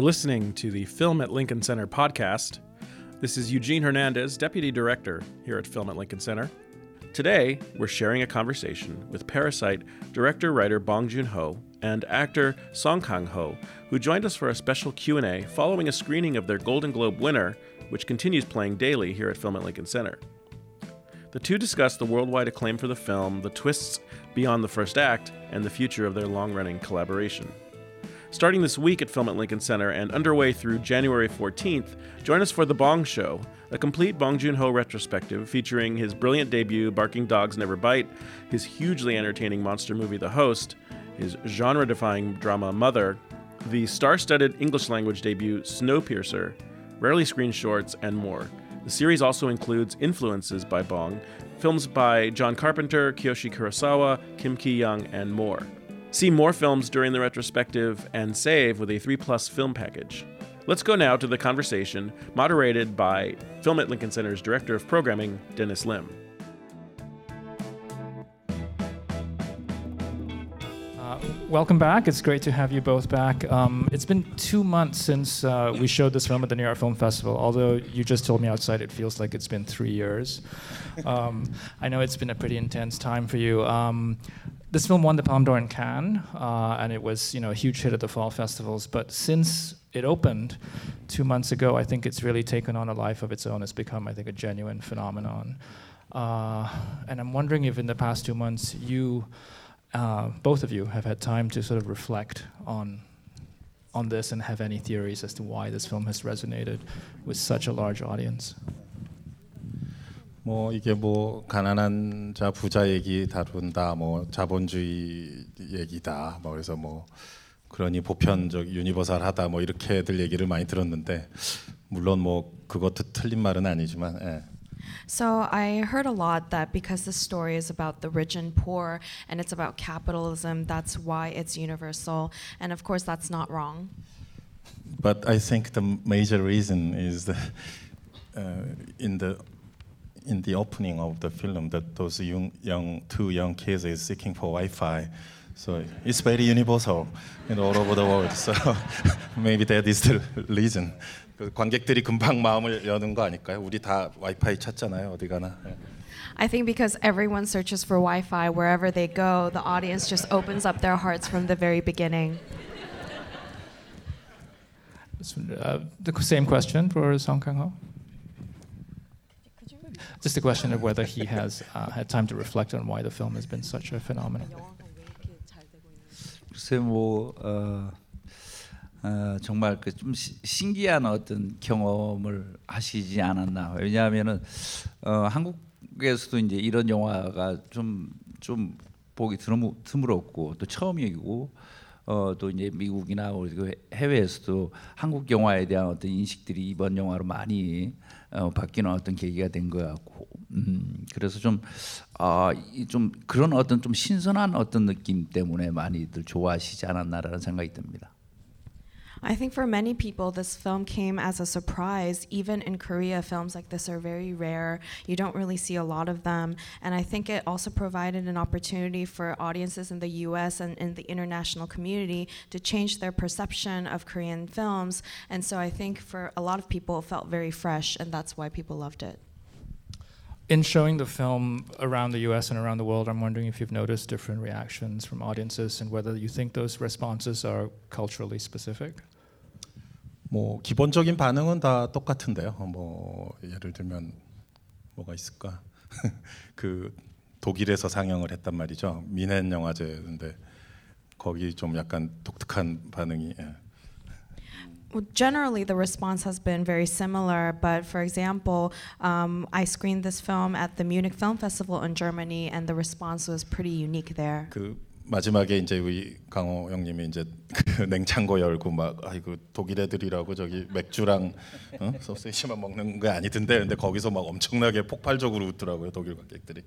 You're listening to the Film at Lincoln Center podcast. This is Eugene Hernandez, Deputy Director here at Film at Lincoln Center. Today, we're sharing a conversation with Parasite director writer Bong Joon-ho and actor Song Kang-ho, who joined us for a special Q&A following a screening of their Golden Globe winner, which continues playing daily here at Film at Lincoln Center. The two discuss the worldwide acclaim for the film, the twists beyond the first act, and the future of their long-running collaboration. Starting this week at Film at Lincoln Center and underway through January 14th, join us for The Bong Show, a complete Bong Joon Ho retrospective featuring his brilliant debut, Barking Dogs Never Bite, his hugely entertaining monster movie, The Host, his genre defying drama, Mother, the star studded English language debut, Snowpiercer, rarely screened shorts, and more. The series also includes influences by Bong, films by John Carpenter, Kiyoshi Kurosawa, Kim Ki Young, and more. See more films during the retrospective and save with a 3 Plus film package. Let's go now to the conversation moderated by Film at Lincoln Center's Director of Programming, Dennis Lim. welcome back. It's great to have you both back. Um, it's been two months since uh, we showed this film at the New York Film Festival, although you just told me outside it feels like it's been three years. Um, I know it's been a pretty intense time for you. Um, this film won the Palme d'Or in Cannes, uh, and it was you know a huge hit at the fall festivals. But since it opened two months ago, I think it's really taken on a life of its own. It's become, I think, a genuine phenomenon. Uh, and I'm wondering if in the past two months you uh, both of you have had time to sort of reflect on on this and have any theories as to why this film has resonated with such a large audience. 뭐 이게 뭐 가난한 자 부자 얘기 다룬다 뭐 자본주의 얘기다 뭐 그래서 뭐 그러니 보편적 유니버설하다 뭐 이렇게들 얘기를 많이 들었는데 물론 뭐 그것도 틀린 말은 아니지만 예. So I heard a lot that because the story is about the rich and poor and it's about capitalism, that's why it's universal. And of course, that's not wrong. But I think the major reason is that uh, in the in the opening of the film that those young, young two young kids is seeking for Wi-Fi. So it's very universal in all over the world. So maybe that is the reason. 관객들이 금방 마음을 여는 거 아닐까요? 우리 다 와이파이 찾잖아요. 어디 가나. I think because everyone searches for Wi-Fi wherever they go, the audience just opens up their hearts from the very beginning. Uh, the same question for Song Kang-ho. Just a question of whether he has uh, had time to reflect on why the film has been such a phenomenon. 글쎄 뭐 어, 어, 정말 그 좀 신기한 어떤 경험을 하시지 않았나. 왜냐하면은 어, 한국에서도 이제 이런 영화가 좀좀 보기 드물, 드물었고 또 처음이고 어, 또 이제 미국이나 그 해외에서도 한국 영화에 대한 어떤 인식들이 이번 영화로 많이 어, 바뀌는 어떤 계기가 된 것 같고 음, 그래서 좀, 아, 좀 그런 어떤 좀 신선한 어떤 느낌 때문에 많이들 좋아하시지 않았나라는 생각이 듭니다. I think for many people, this film came as a surprise. Even in Korea, films like this are very rare. You don't really see a lot of them. And I think it also provided an opportunity for audiences in the US and in the international community to change their perception of Korean films. And so I think for a lot of people, it felt very fresh, and that's why people loved it. In showing the film around the US and around the world, I'm wondering if you've noticed different reactions from audiences and whether you think those responses are culturally specific. 뭐 기본적인 반응은 다 똑같은데요. 뭐 예를 들면 뭐가 있을까? 그 독일에서 상영을 했단 말이죠. 미넨 영화제인데 거기 좀 약간 독특한 반응이. 예. Well, generally, the response has been very similar. But for example, um, I screened this film at the Munich Film Festival in Germany, and the response was pretty unique there. 그 마지막에 이제 우리 강호 형님이 이제 그 냉장고 열고 막 아이고 독일 애들이라고 저기 맥주랑 어? 소세지만 먹는 게 아니던데 근데 거기서 막 엄청나게 폭발적으로 웃더라고요 독일 관객들이.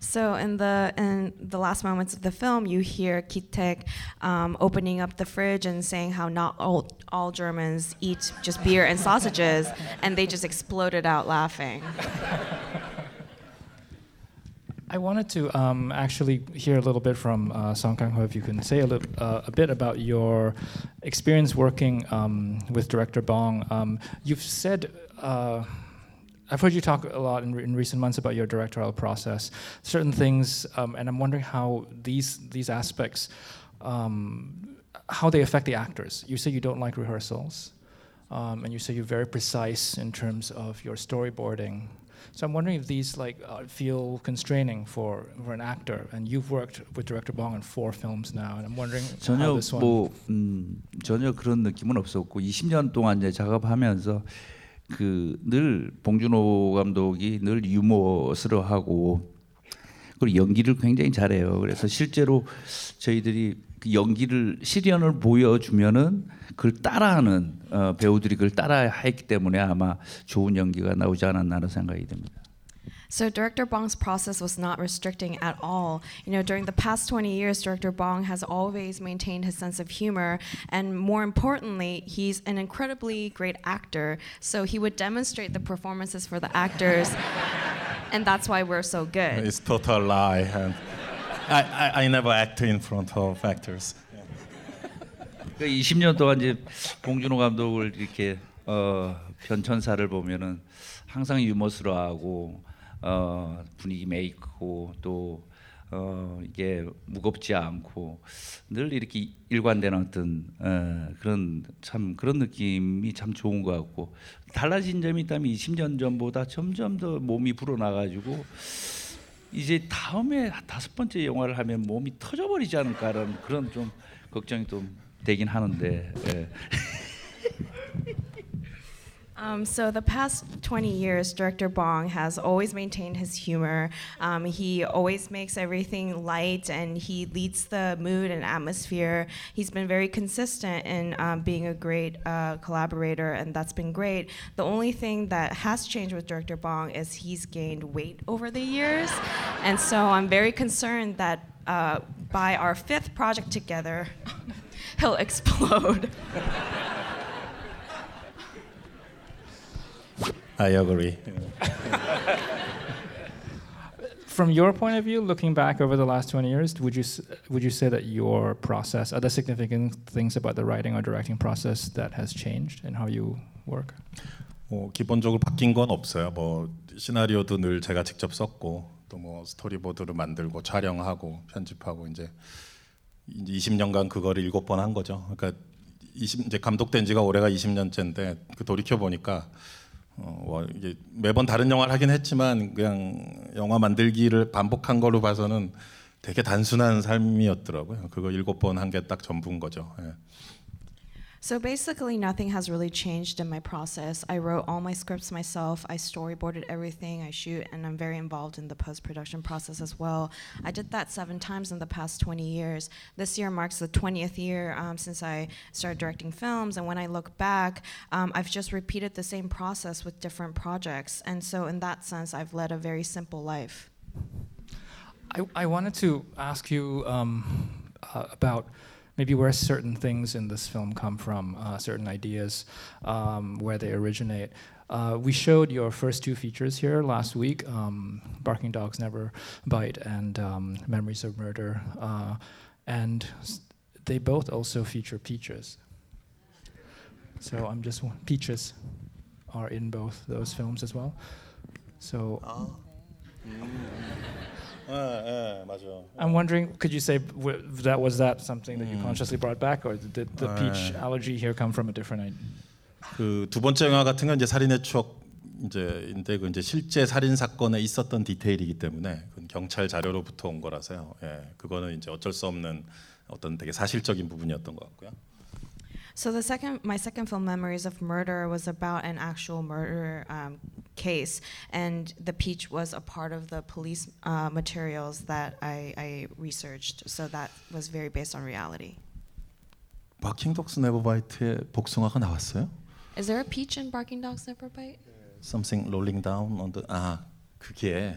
So in the in the last moments of the film, you hear Kitek um, opening up the fridge and saying how not all all Germans eat just beer and sausages, and they just exploded out laughing. I wanted to um, actually hear a little bit from uh, Song Kang Ho, if you can say a, uh, a bit about your experience working um, with director Bong. Um, you've said. Uh, I've heard you talk a lot in, re- in, recent months about your directorial process, certain things, um, and I'm wondering how these these aspects, um, how they affect the actors. You say you don't like rehearsals, um, and you say you're very precise in terms of your storyboarding. So I'm wondering if these like uh, feel constraining for, for an actor. And you've worked with director Bong on four films now, and I'm wondering 전혀 how this one. 뭐 음, 전혀 그런 느낌은 없었고 20년 동안 이제 작업하면서 그 늘 봉준호 감독이 늘 유머스러하고 그리고 연기를 굉장히 잘해요. 그래서 실제로 저희들이 그 연기를 실연을 보여주면은 그걸 따라하는 어, 배우들이 그걸 따라했기 때문에 아마 좋은 연기가 나오지 않았나는 생각이 듭니다. So director Bong's process was not restricting at all. You know, during the past 20 years, director Bong has always maintained his sense of humor, and more importantly, he's an incredibly great actor. So he would demonstrate the performances for the actors, and that's why we're so good. It's total lie. I, I, I never act in front of actors. 그 20년 동안 이제 봉준호 감독을 이렇게 어, 변천사를 보면은 항상 유머스러하고 어, 분위기 메이크고 또 어, 이게 무겁지 않고 늘 이렇게 일관된 어떤 어, 그런 참 그런 느낌이 참 좋은 것 같고 달라진 점이 있다면 20년 전보다 점점 더 몸이 불어나가지고 이제 다음에 다섯 번째 영화를 하면 몸이 터져버리지 않을까라는 그런 좀 걱정이 좀 되긴 하는데. 예. Um, so the past 20 years, director Bong has always maintained his humor. Um, he always makes everything light, and he leads the mood and atmosphere. He's been very consistent in um, being a great uh, collaborator, and that's been great. The only thing that has changed with director Bong is he's gained weight over the years, and so I'm very concerned that uh, by our fifth project together, he'll explode. I agree. From your point of view, looking back over the last 20 years, would you would you say that your process, are there significant things about the writing or directing process that has changed in how you work? 뭐 기본적으로 바뀐 건 없어요. 뭐 시나리오도 늘 제가 직접 썼고 또 뭐 스토리보드를 만들고 촬영하고 편집하고 이제 이제 20년간 그거를 일곱 번한 거죠. 그러니까 20 이제 감독된 지가 올해가 20년째인데 그 돌이켜 보니까 어, 뭐 이게 매번 다른 영화를 하긴 했지만 그냥 영화 만들기를 반복한 걸로 봐서는 되게 단순한 삶이었더라고요. 그거 일곱 번 한 게 딱 전부인 거죠. 예. So basically, nothing has really changed in my process. I wrote all my scripts myself. I storyboarded everything I shoot, and I'm very involved in the post production process as well. I did that seven times in the past 20 years. This year marks the 20th year um, since I started directing films, and when I look back, um, I've just repeated the same process with different projects. And so, in that sense, I've led a very simple life. I, I wanted to ask you um, uh, about maybe where certain things in this film come from, uh, certain ideas, um, where they originate. Uh, we showed your first two features here last week um, Barking Dogs Never Bite and um, Memories of Murder. Uh, and they both also feature peaches. So I'm just, peaches are in both those films as well. So 예, 맞아. I'm wondering, could you say that was that something that you Mm. consciously brought back, or did the peach Uh, allergy here come from a different? idea? 그두 번째 영화 같은 건 이제 살인의 추억 이제인데 그 이제 실제 살인 사건에 있었던 디테일이기 때문에 경찰 자료로부터 온 거라서요. 예, 그거는 이제 어쩔 수 없는 어떤 되게 사실적인 부분이었던 것 같고요. So the second, my second film, Memories of Murder, was about an actual murder um, case, and the peach was a part of the police uh, materials that I, I researched. So that was very based on reality. 바킹독스 네버바이트의 복숭아가 나왔어요? Is there a peach in Barking Dogs Never Bite? Something rolling down on the 아 그게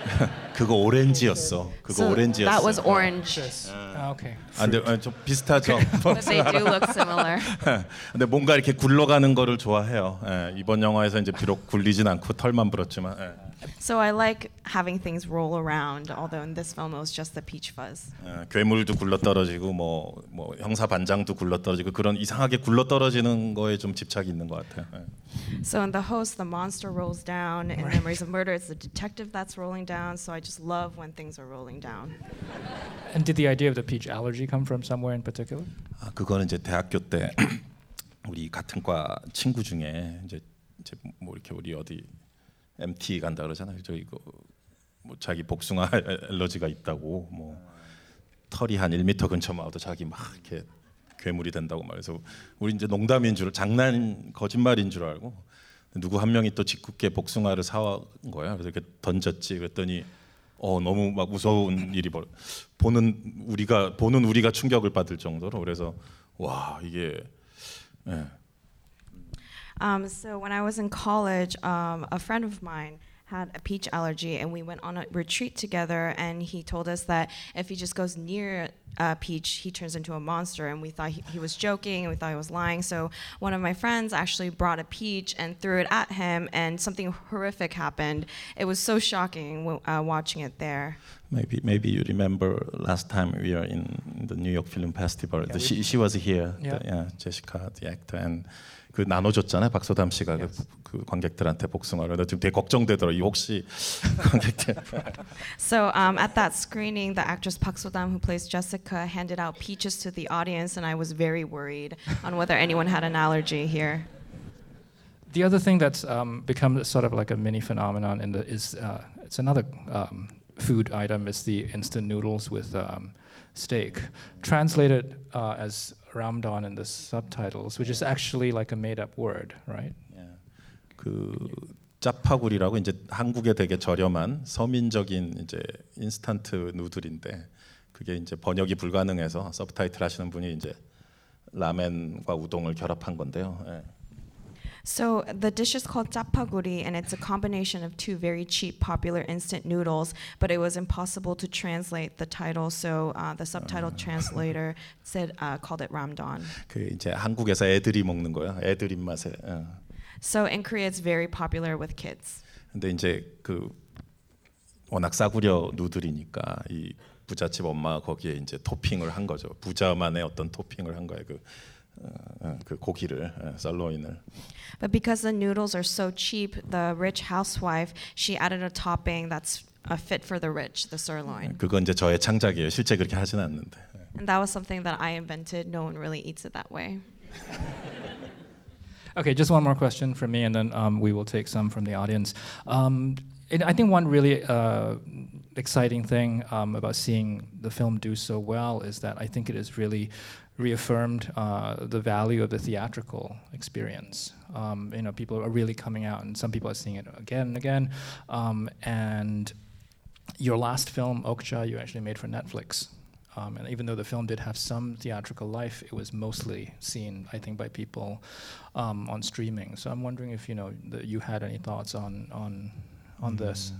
그거 오렌지였어. 그거 So 오렌지였어. that was orange, Ah, okay. 아, 근데 아, 좀 비슷하죠. but they do look similar. 근데 뭔가 이렇게 굴러가는 거를 좋아해요. 예, 이번 영화에서 이제 비록 굴리진 않고 털만 불었지만. 예. So I like having things roll around, although in this film it was just the peach fuzz. 예, 괴물도 굴러 떨어지고 뭐, 뭐 형사 반장도 굴러 떨어지고 그런 이상하게 굴러 떨어지는 거에 좀 집착이 있는 것 같아요. 예. So in the host, the monster rolls down. In Memories of Murder, it's the detective that's rolling down. So I just love when things are rolling down. And did the idea of the peach allergy come from somewhere in particular? 아, 그거는 이제 대학교 때 우리 같은 과 친구 중에 이제 이제 뭐 이렇게 우리 어디 MT 간다 그러잖아요. 저 이거 뭐 자기 복숭아 알러지가 있다고 뭐 털이 한 1m 근처만 와도 자기 막 이렇게 괴물이 된다고 말해서 우리 이제 농담인 줄 장난 거짓말인 줄 알고 누구 한 명이 또 짓궂게 복숭아를 사온 거야. 그래서 이렇게 던졌지. 그랬더니 어 너무 막 무서운 일이 벌 보는 우리가 보는 우리가 충격을 받을 정도로 그래서 와 이게 예. Um, so when I was in college, um, a friend of mine had a peach allergy, and we went on a retreat together. And he told us that if he just goes near a peach, he turns into a monster. And we thought he, he was joking, and we thought he was lying. So one of my friends actually brought a peach and threw it at him, and something horrific happened. It was so shocking uh, watching it there. Maybe maybe you remember last time we were in the New York Film Festival. Yeah, the, she she was here. Yeah. The, yeah, Jessica, the actor, and 그 나눠줬잖아요 박소담 씨가 그, Yes. 그 관객들한테 복숭아를. 나 지금 되게 걱정되더라. 이 혹시 관객들 So um, at that screening, the actress Park So-dam, who plays Jessica, handed out peaches to the audience, and I was very worried on whether anyone had an allergy here. The other thing that's um, become sort of like a mini phenomenon in the is uh, it's another um, food item. It's the instant noodles with um, steak, translated uh, as ramdon in the subtitles, which is actually like a made-up word, right? 예. 그 짜파구리라고 이제 한국에 되게 저렴한 서민적인 이제 인스턴트 누들인데 그게 이제 번역이 불가능해서 서브타이틀 하시는 분이 이제 라멘과 우동을 결합한 건데요. 예. So the dish is called chapaguri, and it's a combination of two very cheap, popular instant noodles. But it was impossible to translate the title, so uh, the subtitle translator said uh, called it ramdon. 그 이제 한국에서 애들이 먹는 거야. 애들 입맛에. 예. So in Korea, it's very popular with kids. 근데 이제 그 워낙 싸구려 누들이니까 이 부잣집 엄마가 거기에 이제 토핑을 한 거죠. 부자만의 어떤 토핑을 한 거예요. 그, 어, 어, 그 고기를 어, 썰로인을. But because the noodles are so cheap, the rich housewife she added a topping that's uh, fit for the rich, the sirloin. 그건 이제 저의 창작이에요. 실제 그렇게 하진 않는데. And that was something that I invented. No one really eats it that way. Okay, just one more question from me, and then um, we will take some from the audience. Um, it, I think one really uh, exciting thing um, about seeing the film do so well is that I think it has really reaffirmed uh, the value of the theatrical experience. Um, you know, people are really coming out, and some people are seeing it again and again. Um, and your last film, Okja, you actually made for Netflix. Um, and even though the film did have some theatrical life, it was mostly seen, I think, by people um, on streaming. So I'm wondering if you know you had any thoughts on on on this.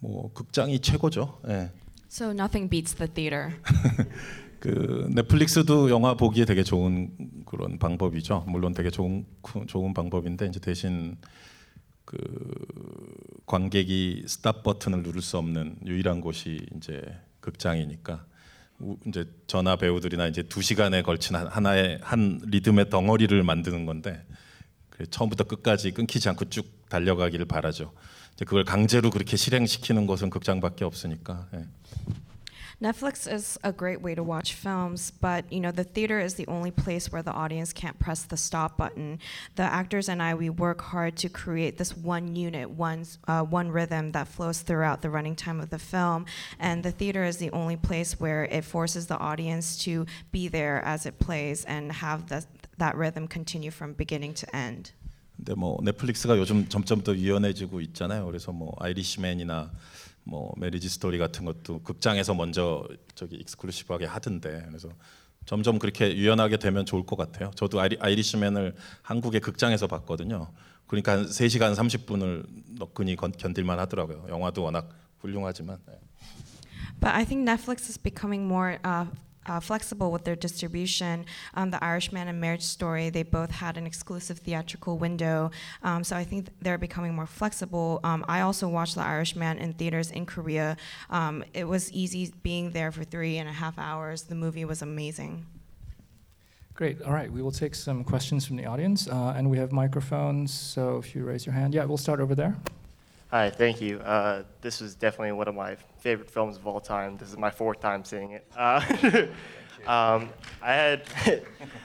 뭐 극장이 최고죠. 예. So nothing beats the theater. 그 넷플릭스도 영화 보기에 되게 좋은 그런 방법이죠. 물론 되게 좋은 좋은 방법인데 이제 대신 그 관객이 스탑 버튼을 누를 수 없는 유일한 곳이 이제 극장이니까 우- 이제 전화 배우들이나 이제 두 시간에 걸친 한- 하나의 한 리듬의 덩어리를 만드는 건데 그래, 처음부터 끝까지 끊기지 않고 쭉 달려가기를 바라죠. 이제 그걸 강제로 그렇게 실행시키는 곳은 극장밖에 없으니까. 예. Netflix is a great way to watch films, but you know the theater is the only place where the audience can't press the stop button. The actors and I we work hard to create this one unit, one uh, one rhythm that flows throughout the running time of the film, and the theater is the only place where it forces the audience to be there as it plays and have the, that rhythm continue from beginning to end. 근데 뭐 넷플릭스가 요즘 점점 더 유연해지고 있잖아요. 그래서 뭐 아이리시맨이나 뭐 메리지 스토리 같은 것도 극장에서 먼저 저기 익스클루시브하게 하던데 그래서 점점 그렇게 유연하게 되면 좋을 것 같아요. 저도 아이리, 아이리시맨을 한국의 극장에서 봤거든요. 그러니까 한 3시간 30분을 너끈히 건- 견딜만 하더라고요. 영화도 워낙 훌륭하지만. 네. But I think Netflix is becoming more uh, uh, flexible with their distribution. Um, the Irishman and Marriage Story, they both had an exclusive theatrical window. Um, so I think they're becoming more flexible. Um, I also watched The Irishman in theaters in Korea. Um, it was easy being there for three and a half hours. The movie was amazing. Great. All right. We will take some questions from the audience, uh, and we have microphones. So if you raise your hand, yeah, we'll start over there. Hi, thank you. Uh, this was definitely one of my favorite films of all time. This is my fourth time seeing it. Uh, um, I had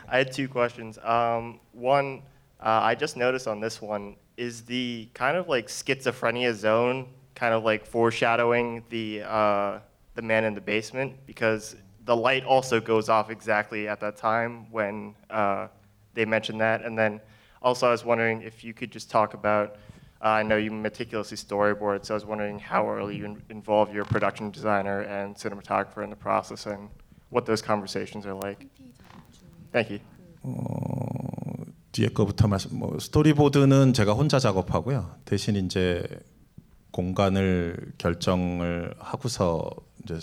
I had two questions. Um, one, uh, I just noticed on this one is the kind of like schizophrenia zone, kind of like foreshadowing the uh, the man in the basement because the light also goes off exactly at that time when uh, they mentioned that. And then also, I was wondering if you could just talk about. Uh, I know you meticulously storyboard, so I was wondering how early you in- involve your production designer and cinematographer in the process, and what those conversations are like. Thank you. 어, 뒤에 거부터 말씀. 뭐 스토리보드는 제가 혼자 작업하고요. 대신 이제 공간을 결정을 하고서 이제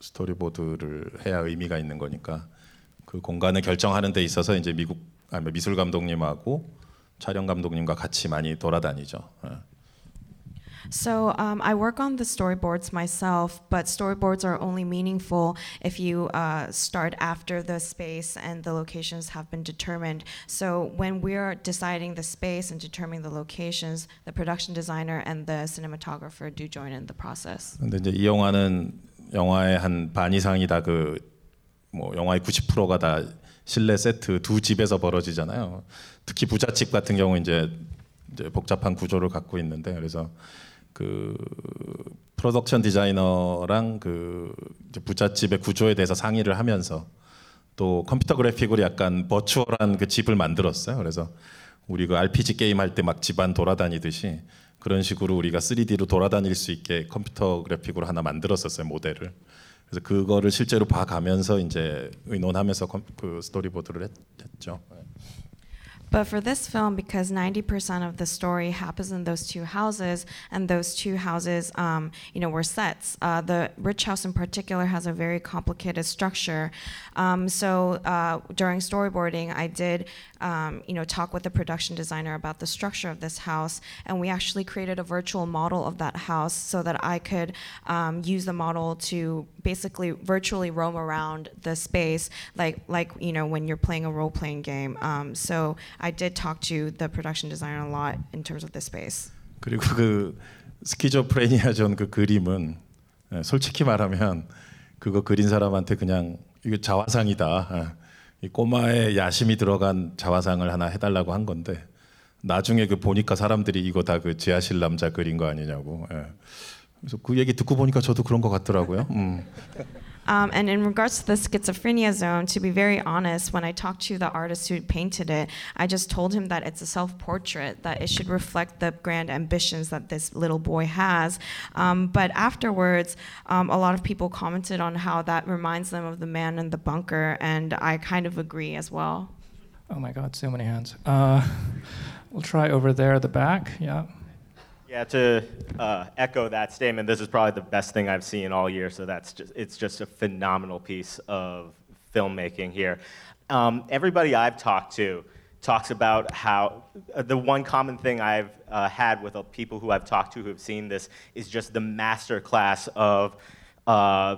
스토리보드를 해야 의미가 있는 거니까 그 공간을 결정하는 데 있어서 이제 미국 아니 미술 감독님하고 촬영 감독님과 같이 많이 돌아다니죠. 예. So um, I work on the storyboards myself, but storyboards are only meaningful if you uh, start after the space and the locations have been determined. So when we're deciding the space and determining the locations, the production designer and the cinematographer do join in the process. 근데 이제 이 영화는 영화의 한 반 이상이 다 그 뭐 영화의 90%가 다 실내 세트 두 집에서 벌어지잖아요. 특히 부잣집 같은 경우 이제, 이제 복잡한 구조를 갖고 있는데 그래서 그 프로덕션 디자이너랑 그 부잣집의 구조에 대해서 상의를 하면서 또 컴퓨터 그래픽으로 약간 virtual한 그 집을 만들었어요. 그래서 우리 그 RPG 게임 할 때 막 집안 돌아다니듯이 그런 식으로 우리가 3D로 돌아다닐 수 있게 컴퓨터 그래픽으로 하나 만들었었어요 모델을. 그래서 그거를 실제로 봐가면서 이제 의논하면서 컴- 그 스토리보드를 했, 했죠. But for this film, because 90% of the story happens in those two houses, and those two houses, um, you know, were sets. Uh, the rich house in particular has a very complicated structure. Um, so uh, during storyboarding, I did, um, you know, talk with the production designer about the structure of this house, and we actually created a virtual model of that house so that I could um, use the model to basically virtually roam around the space, like like you know when you're playing a role playing game. Um, so I did talk to the production designer a lot in terms of the space. 그리고 그 스키조프레니아 존그 그림은 예, 솔직히 말하면 그거 그린 사람한테 그냥 이거 자화상이다. 예, 이 꼬마의 야심이 들어간 자화상을 하나 해달라고 한 건데 나중에 그 보니까 사람들이 이거 다 그 지하실 남자 그린 거 아니냐고. 예. 그래서 그 얘기 듣고 보니까 저도 그런 것 같더라고요. 음. Um, and in regards to the schizophrenia zone, to be very honest, when I talked to the artist who painted it, I just told him that it's a self portrait, that it should reflect the grand ambitions that this little boy has. Um, but afterwards, um, a lot of people commented on how that reminds them of the man in the bunker, and I kind of agree as well. Oh my God, so many hands. Uh, we'll try over there at the back. Yeah. Yeah, to uh, echo that statement, this is probably the best thing I've seen all year. So that's just it's just a phenomenal piece of filmmaking here. Um, everybody I've talked to talks about how uh, the one common thing I've uh, had with uh, people who I've talked to who have seen this is just the master class of uh,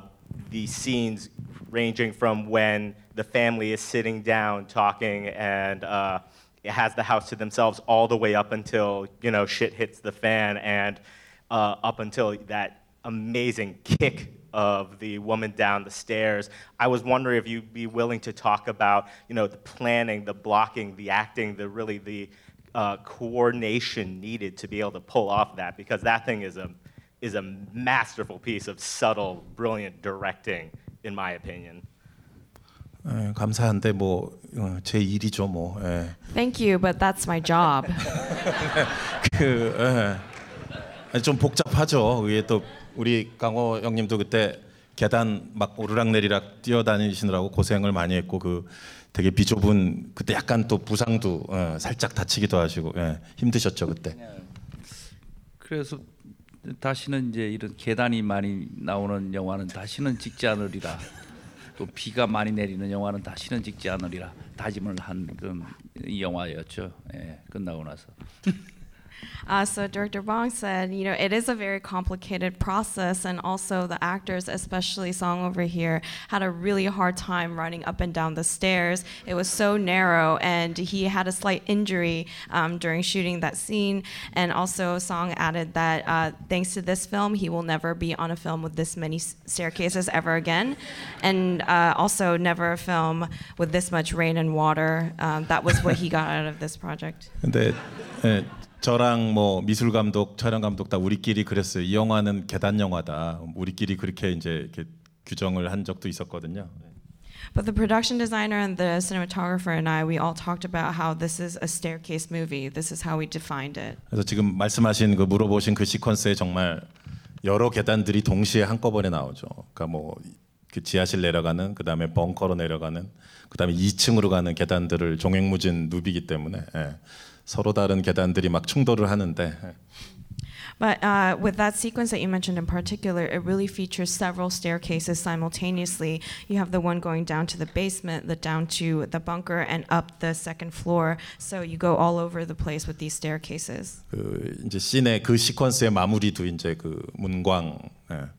the scenes ranging from when the family is sitting down talking and uh, has the house to themselves all the way up until you know shit hits the fan and uh, up until that amazing kick of the woman down the stairs. I was wondering if you'd be willing to talk about you know the planning, the blocking, the acting, the really the uh, coordination needed to be able to pull off that because that thing is a is a masterful piece of subtle, brilliant directing, in my opinion. 예, 감사한데 뭐제 일이죠 뭐. 예. Thank you, but that's my job. 그 예. 복잡하죠. 이게 또 우리 강호 형님도 그때 계단 막 오르락내리락 뛰어다니시느라고 고생을 많이 했고 그 되게 비좁은 그때 약간 또 부상도 예, 살짝 다치기도 하시고 예, 힘드셨죠 그때. 그래서 다시는 이제 이런 계단이 많이 나오는 영화는 다시는 찍지 않으리라. 또 비가 많이 내리는 영화는 다시는 찍지 않으리라 다짐을 한 그런 영화였죠. 예, 끝나고 나서. Uh, so Director Bong said, you know, it is a very complicated process, and also the actors, especially Song over here, had a really hard time running up and down the stairs. It was so narrow, and he had a slight injury um, during shooting that scene. And also, Song added that uh, thanks to this film, he will never be on a film with this many staircases ever again, and uh, also never a film with this much rain and water. Um, that was what he got out of this project. The, 저랑 뭐 미술 감독, 촬영 감독 다 우리끼리 그랬어요. 이 영화는 계단 영화다. 우리끼리 그렇게 이제 이렇게 규정을 한 적도 있었거든요. But the production designer and the cinematographer and I, we all talked about how this is a staircase movie. This is how we defined it. 그래서 지금 말씀하신 그 물어보신 그 시퀀스에 정말 여러 계단들이 동시에 한꺼번에 나오죠. 그러니까 뭐 그 지하실 내려가는 그 다음에 벙커로 내려가는 그 다음에 2층으로 가는 계단들을 종횡무진 누비기 때문에 예. 서로 다른 계단들이 막 충돌을 하는데 예. But uh, with that sequence that you mentioned in particular, it really features several staircases simultaneously. You have the one going down to the basement, the down to the bunker, and up the second floor. So you go all over the place with these staircases. 그 이제 씬의 그 시퀀스의 마무리도 이제 그 문광 예.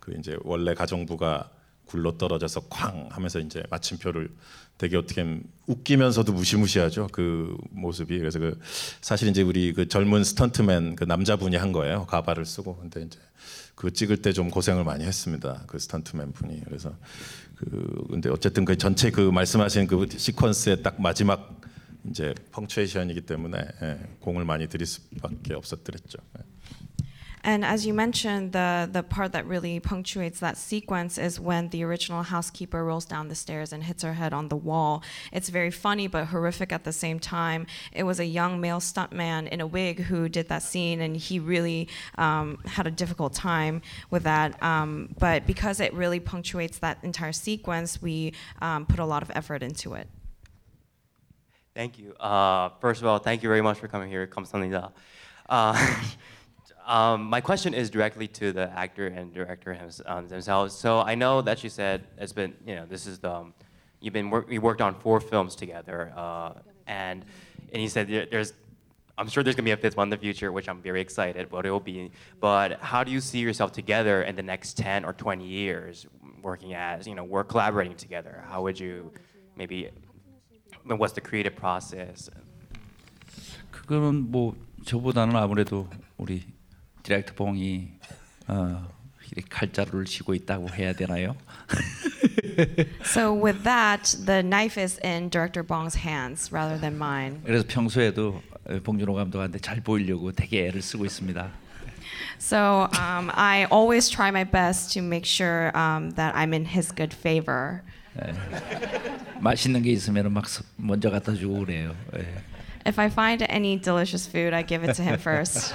그 이제 원래 가정부가 굴러 떨어져서 쾅 하면서 이제 마침표를 되게 어떻게 웃기면서도 무시무시하죠 그 모습이 그래서 그 사실 이제 우리 그 젊은 스턴트맨 그 남자분이 한 거예요 가발을 쓰고 근데 이제 그 찍을 때 좀 고생을 많이 했습니다 그 스턴트맨 분이 그래서 그 근데 어쨌든 그 전체 그 말씀하신 그 시퀀스의 딱 마지막 이제 펑츄에이션이기 때문에 예, 공을 많이 들일 수밖에 없었더랬죠. 예. And as you mentioned, the, the part that really punctuates that sequence is when the original housekeeper rolls down the stairs and hits her head on the wall. It's very funny but horrific at the same time. It was a young male stuntman in a wig who did that scene, and he really um, had a difficult time with that. Um, but because it really punctuates that entire sequence, we um, put a lot of effort into it. Thank you. Uh, first of all, thank you very much for coming here. 감사합니다. Uh, um, my question is directly to the actor and director hims- um, themselves. So I know that you said it's been, you know, this is the, um, you've been work, you worked on four films together, uh, and and you said there- there's, I'm sure there's gonna be a fifth one in the future, which I'm very excited what it will be. But how do you see yourself together in the next 10 or 20 years, working as, you know, we're collaborating together? How would you, maybe, I mean, what's the creative process? 그거는 뭐 저보다는 아무래도 우리 디렉터 봉이 어, 이렇게 칼자루를 쥐고 있다고 해야 되나요? So with that, the knife is in director Bong's hands rather than mine. 그래서 평소에도 봉준호 감독한테 잘 보이려고 되게 애를 쓰고 있습니다. So um, I always try my best to make sure um, that I'm in his good favor. 맛있는 게 있으면 막 서- 먼저 갖다 주고 그래요. 예. If I find any delicious food, I give it to him first.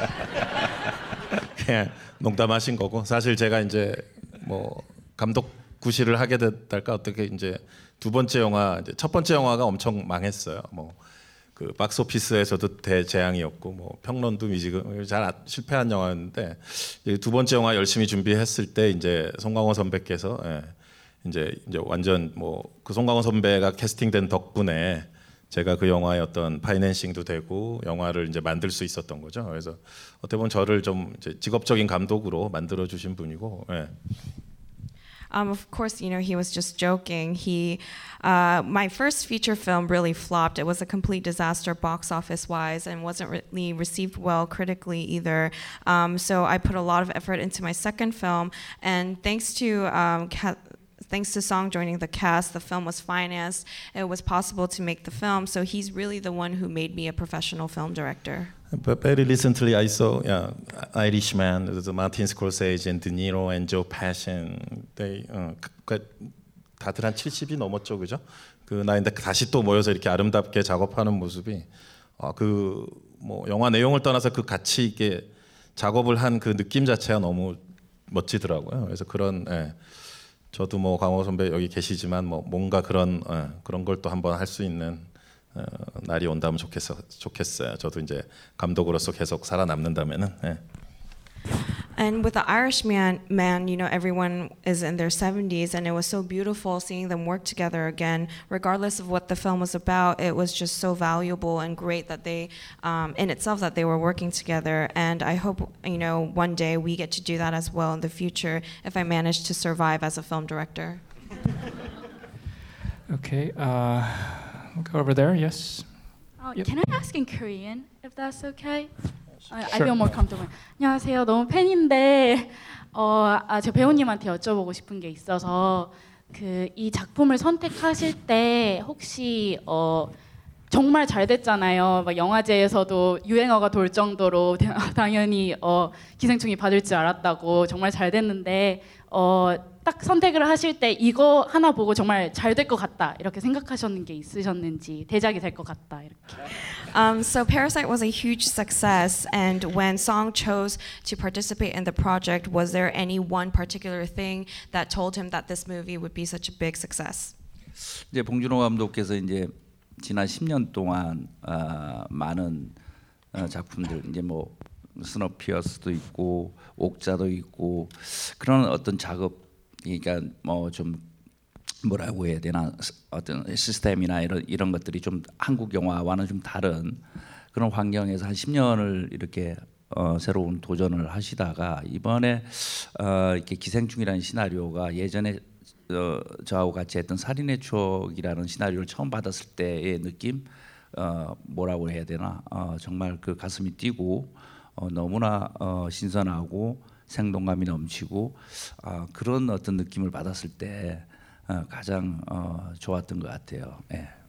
그냥 농담하신 거고 사실 제가 이제 뭐 감독 구실을 하게 됐달까 어떻게 이제 두 번째 영화 이제 첫 번째 영화가 엄청 망했어요. 뭐 그 박스 오피스에서도 대재앙이었고 뭐 평론도 미지금 잘 아- 실패한 영화였는데 두 번째 영화 열심히 준비했을 때 이제 송강호 선배께서 예, 이제 이제 완전 뭐 그 송강호 선배가 캐스팅된 덕분에 제가 그 영화의 어떤 파이낸싱도 되고 영화를 이제 만들 수 있었던 거죠. 그래서 어떻게 보면 저를 좀 직업적인 감독으로 만들어 주신 분이고 예. Um, of course, you know, he was just joking. He, uh, my first feature film really flopped. It was a complete disaster box office wise and wasn't really received well critically either. Um, so I put a lot of effort into my second film, and thanks to um, Ca- thanks to Song joining the cast, the film was financed. It was possible to make the film. So he's really the one who made me a professional film director. But very recently, I saw yeah, Irishman, the Martin Scorsese and De Niro and Joe Pesci. They, 어, 그, 다들 한 70이 넘었죠, 그죠? 그 나이인데 다시 또 모여서 이렇게 아름답게 작업하는 모습이 아, 그뭐 영화 내용을 떠나서 그 같이 이게 작업을 한 그 느낌 자체가 너무 멋지더라고요. 그래서 그런 예, 저도 뭐 강호 선배 여기 계시지만 뭐 뭔가 그런 예, 그런 걸 또 한번 할 수 있는 어, 날이 온다면 좋겠어 좋겠어요. 저도 이제 감독으로서 계속 살아남는다면은. 예. And with the Irishman, man, you know, everyone is in their 70s, and it was so beautiful seeing them work together again. Regardless of what the film was about, it was just so valuable and great that they, um, in itself, that they were working together. And I hope, you know, one day we get to do that as well in the future if I manage to survive as a film director. Okay, uh, we'll go over there. Yes. Uh, Yep. Can I ask in Korean if that's okay? I, I feel more comfortable. 안녕하세요. 너무 팬인데 어, 아, 저 배우님한테 여쭤보고 싶은 게 있어서 그 이 작품을 선택하실 때 혹시 어, 정말 잘 됐잖아요. 막 영화제에서도 유행어가 돌 정도로 당연히 어, 기생충이 받을 줄 알았다고 정말 잘 됐는데 어, 딱 선택을 하실 때 이거 하나 보고 정말 잘 될 것 같다 이렇게 생각하셨는 게 있으셨는지 대작이 될 것 같다 이렇게. Um, so Parasite was a huge success, and when Song chose to participate in the project, was there any one particular thing that told him that this movie would be such a big success? 이제 봉준호 감독께서 이제 지난 10년 동안 어, 많은 어, 작품들 이제 뭐 스노피어스도 있고 옥자도 있고 그런 어떤 작업 그러니까 뭐 좀 뭐라고 해야 되나 스- 어떤 시스템이나 이런 이런 것들이 좀 한국 영화와는 좀 다른 그런 환경에서 한 10년을 이렇게 어, 새로운 도전을 하시다가 이번에 어, 이렇게 기생충이라는 시나리오가 예전에 어, 저하고 같이 했던 살인의 추억이라는 시나리오를 처음 받았을 때의 느낌 어, 뭐라고 해야 되나 어, 정말 그 가슴이 뛰고 어, 너무나 어, 신선하고 생동감이 넘치고 아, 그런 어떤 느낌을 받았을 때 어, 가장 어, 좋았던 것 같아요. 예.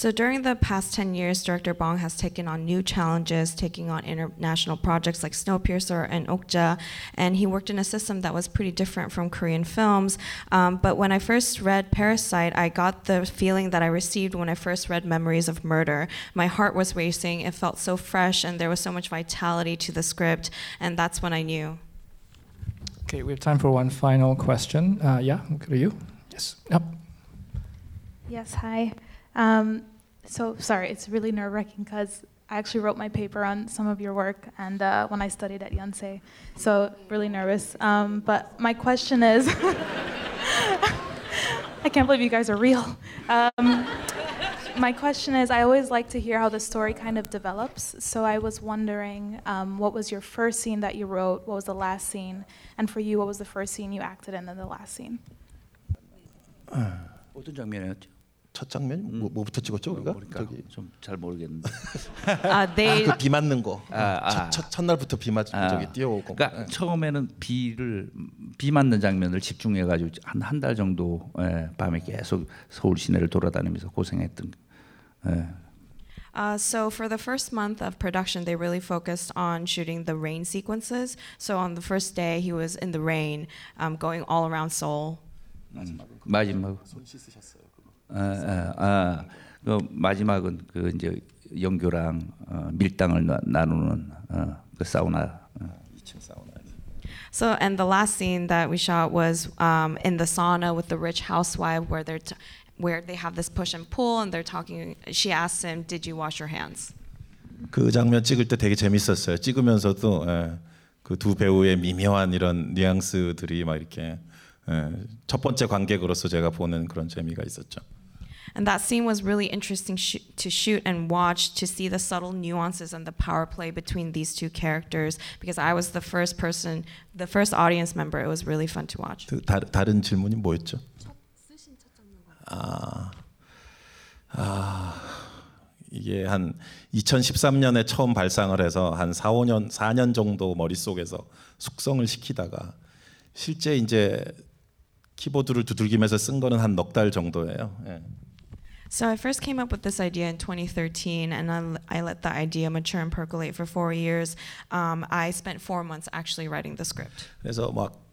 So during the past 10 years, Director Bong has taken on new challenges, taking on international projects like Snowpiercer and Okja, and he worked in a system that was pretty different from Korean films. Um, but when I first read Parasite, I got the feeling that I received when I first read Memories of Murder. My heart was racing, it felt so fresh, and there was so much vitality to the script, and that's when I knew. Okay, we have time for one final question. Uh, yeah, we'll go to you. Yes. Yep. Yes, hi. Um, so sorry, it's really nerve wracking because I actually wrote my paper on some of your work and uh, when I studied at Yonsei, so really nervous. Um, but my question is, I can't believe you guys are real. Um, my question is, I always like to hear how the story kind of develops. So I was wondering, um, what was your first scene that you wrote? What was the last scene? And for you, what was the first scene you acted in and the last scene? 어떤 장면이었죠? 첫 장면 뭐, 뭐부터 찍었죠 우리가? 저기 좀잘 모르겠는데. Uh, they 그비 맞는 거. 아, 아. 첫, 첫 첫날부터 비 맞고 아, 저기 뛰어오고. 그러니까 처음에는 비를 비 맞는 장면을 집중해 가지고 한 한 달 정도 예, 밤에 계속 서울 시내를 돌아다니면서 고생했던. 예. Uh, so for the first month of production, they really focused on shooting the rain sequences. So on the first day, he was in the rain, um, going all around Seoul. 마지막 손 씻으셨어요. 아, 아, 아, 그 마지막은 그 이제 영교랑 어, 밀당을 나, 나누는 어, 그 사우나. 어. 2층 사우나. So and the last scene that we shot was um, in the sauna with the rich housewife, where they're t- where they have this push and pull, and they're talking. She asks him, "Did you wash your hands?" 그 장면 찍을 때 되게 재밌었어요. 찍으면서도 예, 그두 배우의 미묘한 이런 뉘앙스들이 막 이렇게 예, 첫 번째 관객으로서 제가 보는 그런 재미가 있었죠. And that scene was really interesting sh- to shoot and watch to see the subtle nuances and the power play between these two characters. Because I was the first person, the first audience member. It was really fun to watch. 그 다, 다른 질문이 뭐였죠? 아, 아 이게 한 2013년에 처음 발상을 해서 한 4, 5년, 4년 정도 머릿속에서 숙성을 시키다가 실제 이제 키보드를 두들기면서 쓴 거는 한 넉 달 정도예요. 예. So I first came up with this idea in 2013, and I, I let the idea mature and percolate for four years. Um, I spent four months actually writing the script. 그래서 막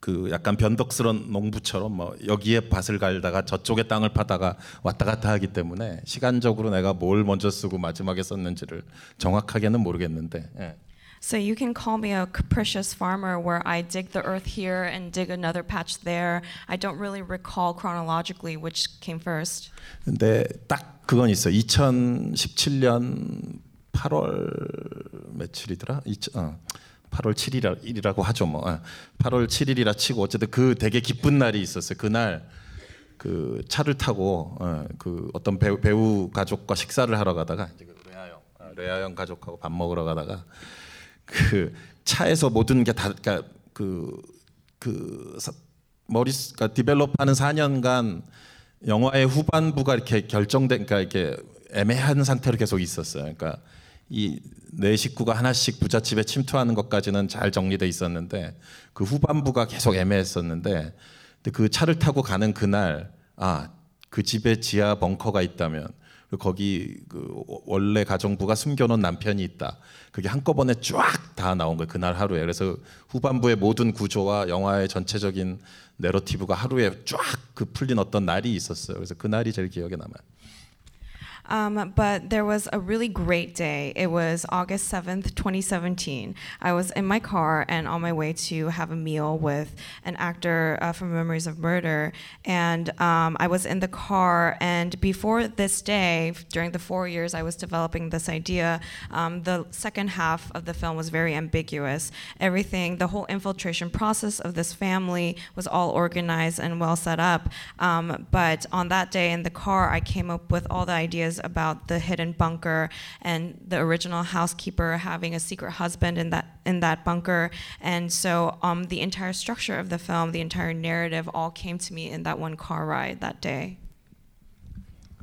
그 약간 변덕스러운 농부처럼 뭐 여기에 밭을 갈다가 저쪽에 땅을 파다가 왔다 갔다 하기 때문에 시간적으로 내가 뭘 먼저 쓰고 마지막에 썼는지를 정확하게는 모르겠는데 예. So you can call me a capricious farmer where I dig the earth here and dig another patch there. I don't really recall chronologically which came first. 근데 딱 그건 있어. 2017년 8월 며칠이더라? 2000, 어, 8월 7일이라 고 하죠 뭐. 8월 아, 7일이라 치고 어쨌든 그 되게 기쁜 날이 있었어요. 그날 그 차를 타고 어, 그 어떤 배우, 배우 가족과 식사를 하러 가다가 이제 그 레아 형, 아, 레아 형 가족하고 밥 먹으러 가다가 그 차에서 모든 게 다 그러니까 그, 그 머리 그러니까 디벨롭하는 4년간 영화의 후반부가 이렇게 결정된 그러니까 이렇게 애매한 상태로 계속 있었어요. 그러니까 이네 식구가 하나씩 부잣집에 침투하는 것까지는 잘 정리돼 있었는데 그 후반부가 계속 애매했었는데 그 차를 타고 가는 그날 아 그 집에 지하 벙커가 있다면 거기 그 원래 가정부가 숨겨놓은 남편이 있다. 그게 한꺼번에 쫙 다 나온 거예요. 그날 하루에. 그래서 후반부의 모든 구조와 영화의 전체적인 내러티브가 하루에 쫙 그 풀린 어떤 날이 있었어요. 그래서 그 날이 제일 기억에 남아요. Um, but there was a really great day. It was August 7th, 2017. I was in my car and on my way to have a meal with an actor uh, from Memories of Murder. And um, I was in the car, and before this day, during the four years I was developing this idea, um, the second half of the film was very ambiguous. Everything, the whole infiltration process of this family was all organized and well set up. Um, but on that day in the car, I came up with all the ideas about the hidden bunker and the original housekeeper having a secret husband in that in that bunker. And so um, the entire structure of the film, the entire narrative, all came to me in that one car ride that day.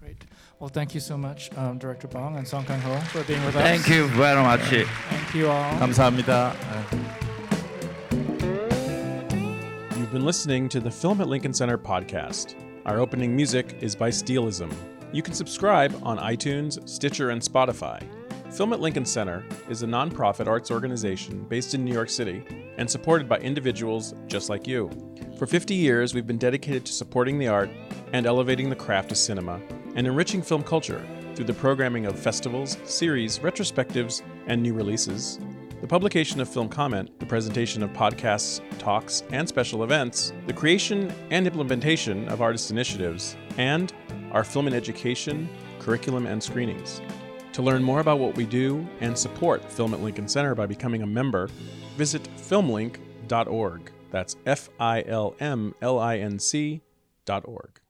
Great. Well, thank you so much, um, Director Bong and Song Kang Ho, for being with us. Thank you very much. Thank you all. 감사합니다. You've been listening to the Film at Lincoln Center podcast. Our opening music is by Steelism. You can subscribe on iTunes, Stitcher, and Spotify. Film at Lincoln Center is a nonprofit arts organization based in New York City and supported by individuals just like you. For 50 years, we've been dedicated to supporting the art and elevating the craft of cinema and enriching film culture through the programming of festivals, series, retrospectives, and new releases, the publication of Film Comment, the presentation of podcasts, talks, and special events, the creation and implementation of artist initiatives, and our film and education, curriculum, and screenings. To learn more about what we do and support Film at Lincoln Center by becoming a member, visit filmlink.org. That's F I L M L I N C dot org.